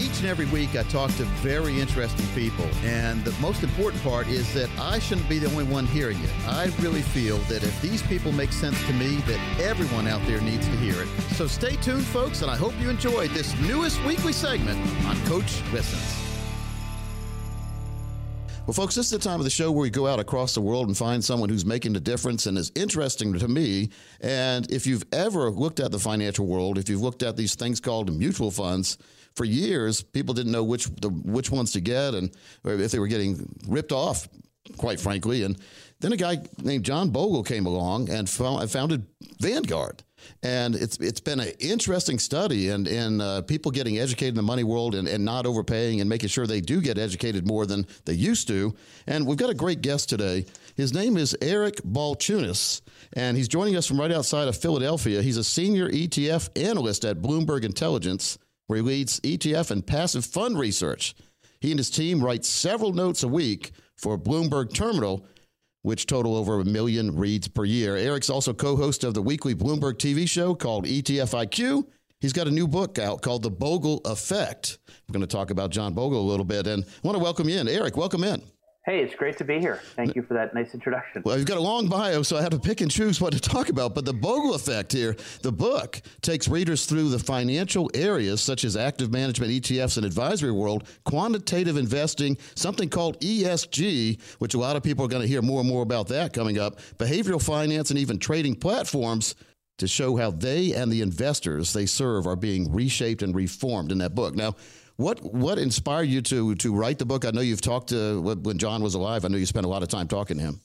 each and every week I talk to very interesting people, and the most important part is that I shouldn't be the only one hearing it. I really feel that if these people make sense to me, that everyone out there needs to hear it. So stay tuned, folks, and I hope you enjoyed this newest weekly segment on Coach Listens. Well, folks, this is the time of the show where we go out across the world and find someone who's making a difference and is interesting to me. And if you've ever looked at the financial world, if you've looked at these things called mutual funds, for years people didn't know which the, which ones to get and if they were getting ripped off, quite frankly. And then a guy named John Bogle came along and founded Vanguard and it's it's been an interesting study and in uh, people getting educated in the money world and, and not overpaying and making sure they do get educated more than they used to. And we've got a great guest today. His name is Eric Balchunas, and he's joining us from right outside of Philadelphia. He's a senior ETF analyst at Bloomberg Intelligence, where he leads ETF and passive fund research. He and his team write several notes a week for Bloomberg Terminal which total over a million reads per year. Eric's also co host of the weekly Bloomberg TV show called ETF IQ. He's got a new book out called The Bogle Effect. We're going to talk about John Bogle a little bit and I want to welcome you in. Eric, welcome in. Hey, it's great to be here. Thank you for that nice introduction. Well, you've got a long bio, so I have to pick and choose what to talk about. But the Bogle effect here, the book takes readers through the financial areas such as active management, ETFs, and advisory world, quantitative investing, something called ESG, which a lot of people are going to hear more and more about that coming up, behavioral finance, and even trading platforms to show how they and the investors they serve are being reshaped and reformed in that book. Now, what what inspired you to to write the book? I know you've talked to when John was alive. I know you spent a lot of time talking to him.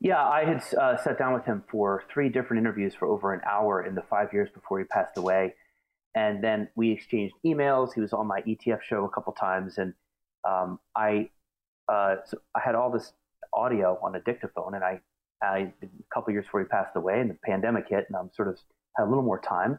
Yeah, I had uh, sat down with him for three different interviews for over an hour in the five years before he passed away, and then we exchanged emails. He was on my ETF show a couple times, and um, I uh, so I had all this audio on a dictaphone, and I, I a couple years before he passed away, and the pandemic hit, and I'm sort of had a little more time,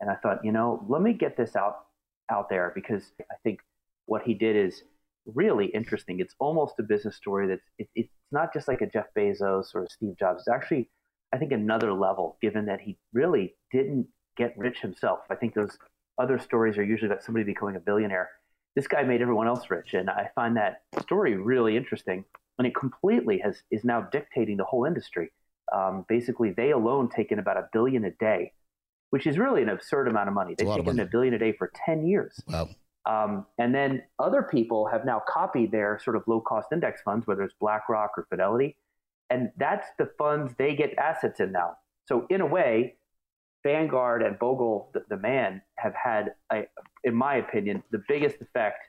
and I thought, you know, let me get this out out there because I think what he did is really interesting. It's almost a business story that's it, it's not just like a Jeff Bezos or Steve Jobs. It's actually, I think, another level. Given that he really didn't get rich himself. I think those other stories are usually about somebody becoming a billionaire. This guy made everyone else rich, and I find that story really interesting. And it completely has is now dictating the whole industry. Um, basically, they alone take in about a billion a day which is really an absurd amount of money. They've taken a billion a day for 10 years. Wow. Um, and then other people have now copied their sort of low cost index funds, whether it's BlackRock or Fidelity. And that's the funds they get assets in now. So, in a way, Vanguard and Bogle, the, the man, have had, a, in my opinion, the biggest effect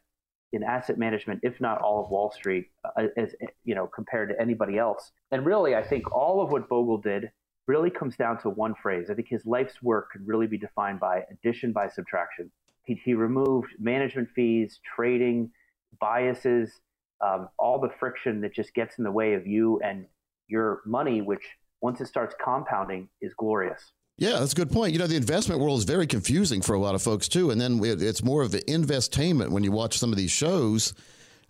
in asset management, if not all of Wall Street, uh, as you know, compared to anybody else. And really, I think all of what Bogle did really comes down to one phrase. I think his life's work could really be defined by addition by subtraction. He, he removed management fees, trading, biases, um, all the friction that just gets in the way of you and your money, which once it starts compounding is glorious. Yeah, that's a good point. You know, the investment world is very confusing for a lot of folks too, and then it's more of the investainment when you watch some of these shows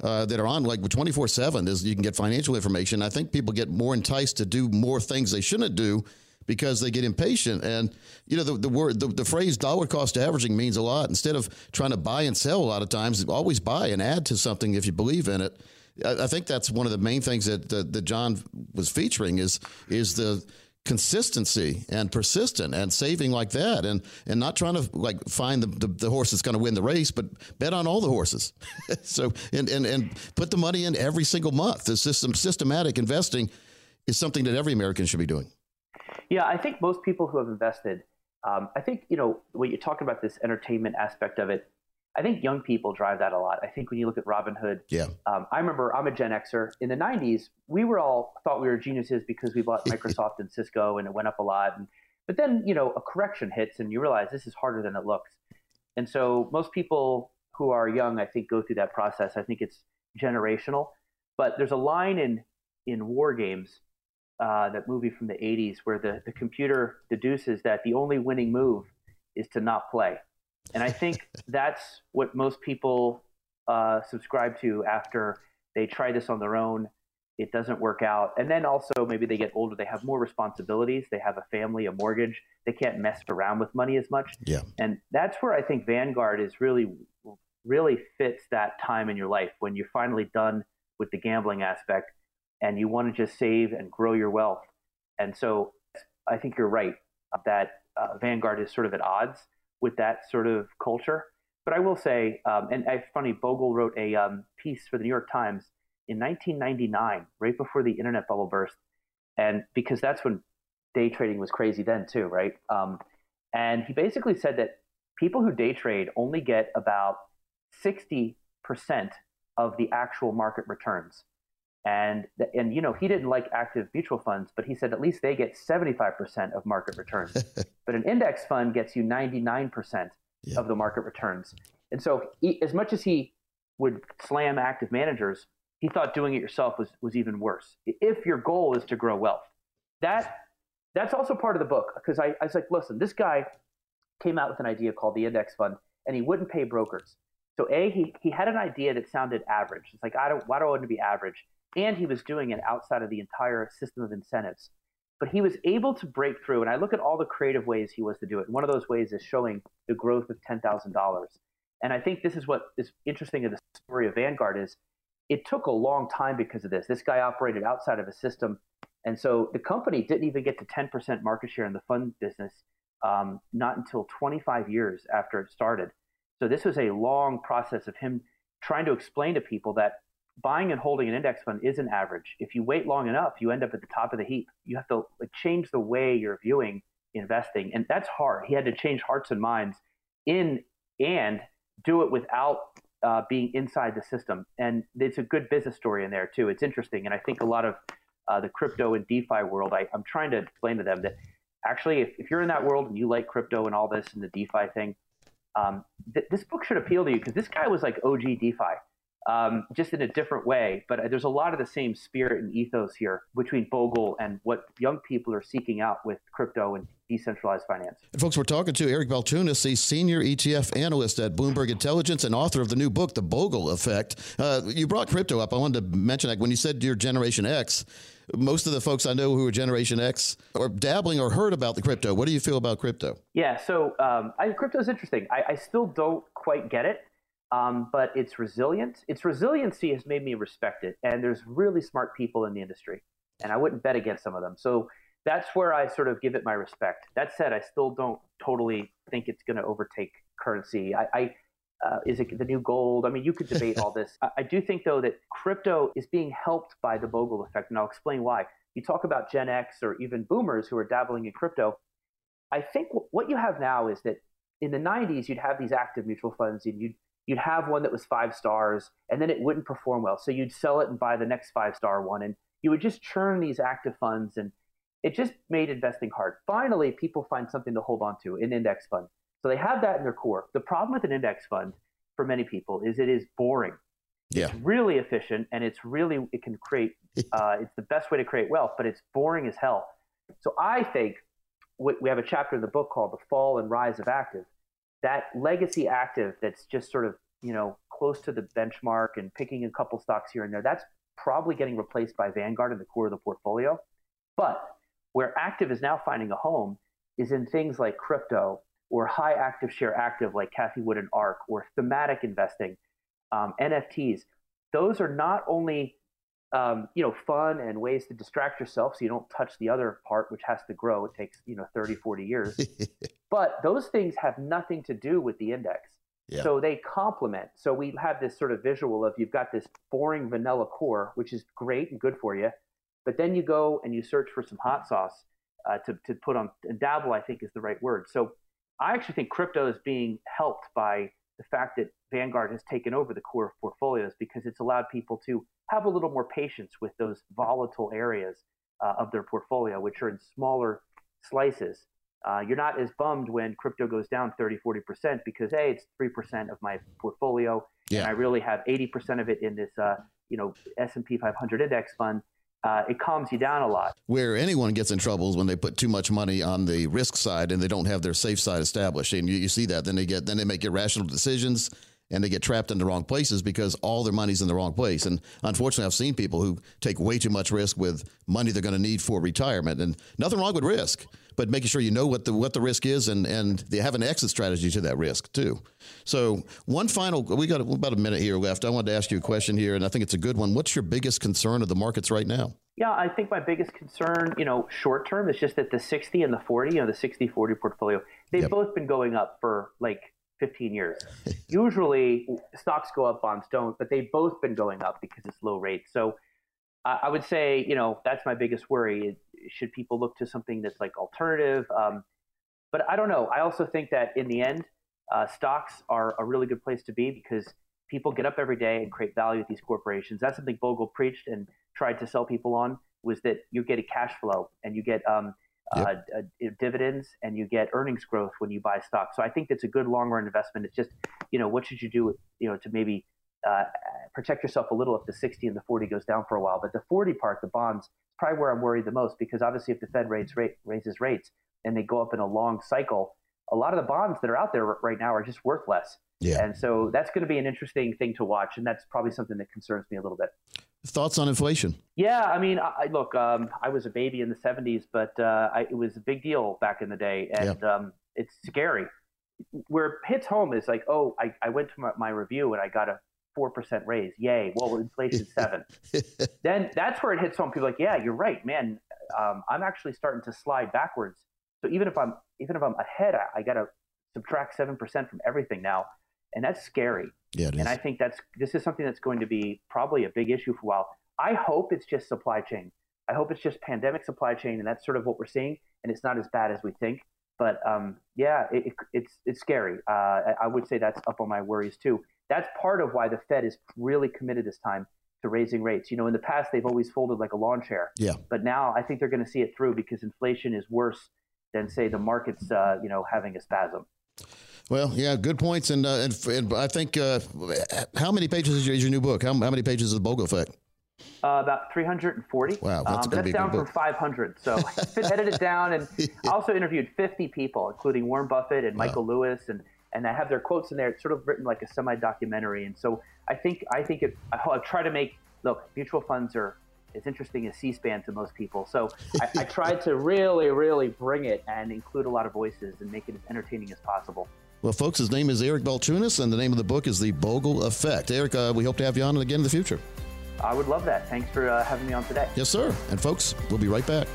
uh, that are on like 24 7 is you can get financial information. I think people get more enticed to do more things they shouldn't do because they get impatient. And you know the, the word the, the phrase dollar cost averaging means a lot. Instead of trying to buy and sell a lot of times, always buy and add to something if you believe in it. I, I think that's one of the main things that, that that John was featuring is is the consistency and persistent and saving like that and and not trying to like find the, the, the horse that's going to win the race but bet on all the horses. So and, and and put the money in every single month. The system systematic investing is something that every american should be doing. Yeah i think most people who have invested um, i think you know when you're talking about this entertainment aspect of it I think young people drive that a lot. I think when you look at Robinhood, yeah. Um, I remember I'm a Gen Xer. In the '90s, we were all thought we were geniuses because we bought Microsoft and Cisco, and it went up a lot. And, but then you know a correction hits, and you realize this is harder than it looks. And so most people who are young, I think, go through that process. I think it's generational. But there's a line in in War Games, uh, that movie from the '80s, where the the computer deduces that the only winning move is to not play. And I think that's what most people uh, subscribe to after they try this on their own. It doesn't work out. And then also, maybe they get older, they have more responsibilities. They have a family, a mortgage. They can't mess around with money as much. Yeah. And that's where I think Vanguard is really really fits that time in your life when you're finally done with the gambling aspect and you want to just save and grow your wealth. And so I think you're right that uh, Vanguard is sort of at odds with that sort of culture. But I will say, um, and it's funny, Bogle wrote a um, piece for the New York Times in 1999, right before the internet bubble burst, and because that's when day trading was crazy then too, right? Um, and he basically said that people who day trade only get about 60% of the actual market returns. And, and you know he didn't like active mutual funds, but he said at least they get 75% of market returns. but an index fund gets you 99% yeah. of the market returns. And so, he, as much as he would slam active managers, he thought doing it yourself was was even worse. If your goal is to grow wealth, that that's also part of the book because I, I was like, listen, this guy came out with an idea called the index fund, and he wouldn't pay brokers. So a he he had an idea that sounded average. It's like I don't why do I want to be average? And he was doing it outside of the entire system of incentives. But he was able to break through, and I look at all the creative ways he was to do it. One of those ways is showing the growth of ten thousand dollars. And I think this is what is interesting in the story of Vanguard is it took a long time because of this. This guy operated outside of a system. And so the company didn't even get to 10% market share in the fund business, um, not until 25 years after it started. So this was a long process of him trying to explain to people that buying and holding an index fund is an average. If you wait long enough, you end up at the top of the heap. You have to like, change the way you're viewing investing. And that's hard. He had to change hearts and minds in and do it without uh, being inside the system. And it's a good business story in there too. It's interesting. And I think a lot of uh, the crypto and DeFi world, I, am trying to explain to them that actually, if, if, you're in that world and you like crypto and all this and the DeFi thing, um, th- this book should appeal to you because this guy was like OG DeFi um, just in a different way. But there's a lot of the same spirit and ethos here between Bogle and what young people are seeking out with crypto and decentralized finance. And folks, we're talking to Eric Balchunas, the senior ETF analyst at Bloomberg Intelligence and author of the new book, The Bogle Effect. Uh, you brought crypto up. I wanted to mention that when you said you're Generation X, most of the folks I know who are Generation X are dabbling or heard about the crypto. What do you feel about crypto? Yeah, so um, crypto is interesting. I, I still don't quite get it um, but its resilience, its resiliency has made me respect it. And there's really smart people in the industry, and I wouldn't bet against some of them. So that's where I sort of give it my respect. That said, I still don't totally think it's going to overtake currency. I, I uh, is it the new gold? I mean, you could debate all this. I, I, do think though that crypto is being helped by the Bogle effect, and I'll explain why. You talk about Gen X or even Boomers who are dabbling in crypto. I think w- what you have now is that in the 90s you'd have these active mutual funds and you'd you'd have one that was five stars and then it wouldn't perform well. So you'd sell it and buy the next five star one. And you would just churn these active funds and it just made investing hard. Finally, people find something to hold on to, an index fund. So they have that in their core. The problem with an index fund for many people is it is boring. Yeah. It's really efficient and it's really, it can create, uh, it's the best way to create wealth, but it's boring as hell. So I think we have a chapter in the book called The Fall and Rise of Active that legacy active that's just sort of you know close to the benchmark and picking a couple stocks here and there that's probably getting replaced by vanguard in the core of the portfolio. But where active is now finding a home is in things like crypto or high active share active like Cathie Wood and ARK or thematic investing um, nfts those are not only um, you know fun and ways to distract yourself so you don't touch the other part which has to grow. It takes you know 30 40 years But those things have nothing to do with the index. Yeah. So they complement. So we have this sort of visual of you've got this boring vanilla core, which is great and good for you. But then you go and you search for some hot sauce uh, to, to put on, and dabble, I think is the right word. So I actually think crypto is being helped by the fact that Vanguard has taken over the core portfolios because it's allowed people to have a little more patience with those volatile areas uh, of their portfolio, which are in smaller slices uh, you're not as bummed when crypto goes down 30, 40% because, hey, it's 3% of my portfolio. Yeah. And I really have 80% of it in this, uh, you know, S&P 500 index fund. Uh, it calms you down a lot. Where anyone gets in trouble is when they put too much money on the risk side and they don't have their safe side established. And you, you see that. Then they get, then they make irrational decisions and they get trapped in the wrong places because all their money's in the wrong place. And unfortunately, I've seen people who take way too much risk with money they're going to need for retirement. And nothing wrong with risk, but making sure you know what the what the risk is and and they have an exit strategy to that risk too. So one final, we got about a minute here left. I wanted to ask you a question here, and I think it's a good one. What's your biggest concern of the markets right now? Yeah, I think my biggest concern, you know, short term is just that the 60 and the 40, you know, the 60 40 portfolio, they've yep. both been going up for like 15 years. Usually stocks go up, bonds don't, but they've both been going up because it's low rates. So I, I would say, you know, that's my biggest worry. Should people look to something that's like alternative? Um, but I don't know. I also think that in the end, uh, stocks are a really good place to be because people get up every day and create value at these corporations. That's something Bogle preached and tried to sell people on was that you get a cash flow and you get um, yep. uh, uh, dividends and you get earnings growth when you buy stocks. So I think that's a good long run investment. It's just, you know, what should you do, you know, to maybe uh, protect yourself a little if the 60 and the 40 goes down for a while. But the 40 part, the bonds, is probably where I'm worried the most because obviously if the Fed rates rate, raises rates and they go up in a long cycle, a lot of the bonds that are out there right now are just worth less. Yeah. And so that's going to be an interesting thing to watch, and that's probably something that concerns me a little bit. Thoughts on inflation? Yeah, I mean, I, look, um, I was a baby in the '70s, but uh, I, it was a big deal back in the day, and yeah. um, it's scary. Where it hits home is like, oh, I, I went to my, my review and I got a four percent raise. Yay! Well, inflation's seven. then that's where it hits home. People are like, yeah, you're right, man. Um, I'm actually starting to slide backwards. So even if I'm even if I'm ahead, I, I got to subtract seven percent from everything now and that's scary. Yeah, and I think that's this is something that's going to be probably a big issue for a while. I hope it's just supply chain. I hope it's just pandemic supply chain, and that's sort of what we're seeing, and it's not as bad as we think. But um, yeah, it, it, it's it's scary. Uh, I would say that's up on my worries too. That's part of why the Fed is really committed this time to raising rates. You know, in the past they've always folded like a lawn chair. Yeah. But now I think they're going to see it through because inflation is worse than say the markets, uh, you know, having a spasm. Well, yeah, good points, and uh, and, and, I think uh, how many pages is your, is your new book? How, how, many pages is the Bogle Effect? Uh, about 340. Wow, that's, um, that's down from 500. So I edited it down, and yeah. I also interviewed 50 people, including Warren Buffett and Michael wow. Lewis, and and I have their quotes in there. It's sort of written like a semi-documentary, and so I think I think it, I, I try to make look mutual funds are as interesting as C-SPAN to most people. So I, I tried to really, really bring it and include a lot of voices and make it as entertaining as possible. Well, folks, his name is Eric Balchunas, and the name of the book is The Bogle Effect. Eric, uh, we hope to have you on again in the future. I would love that. Thanks for uh, having me on today. Yes, sir. And folks, we'll be right back.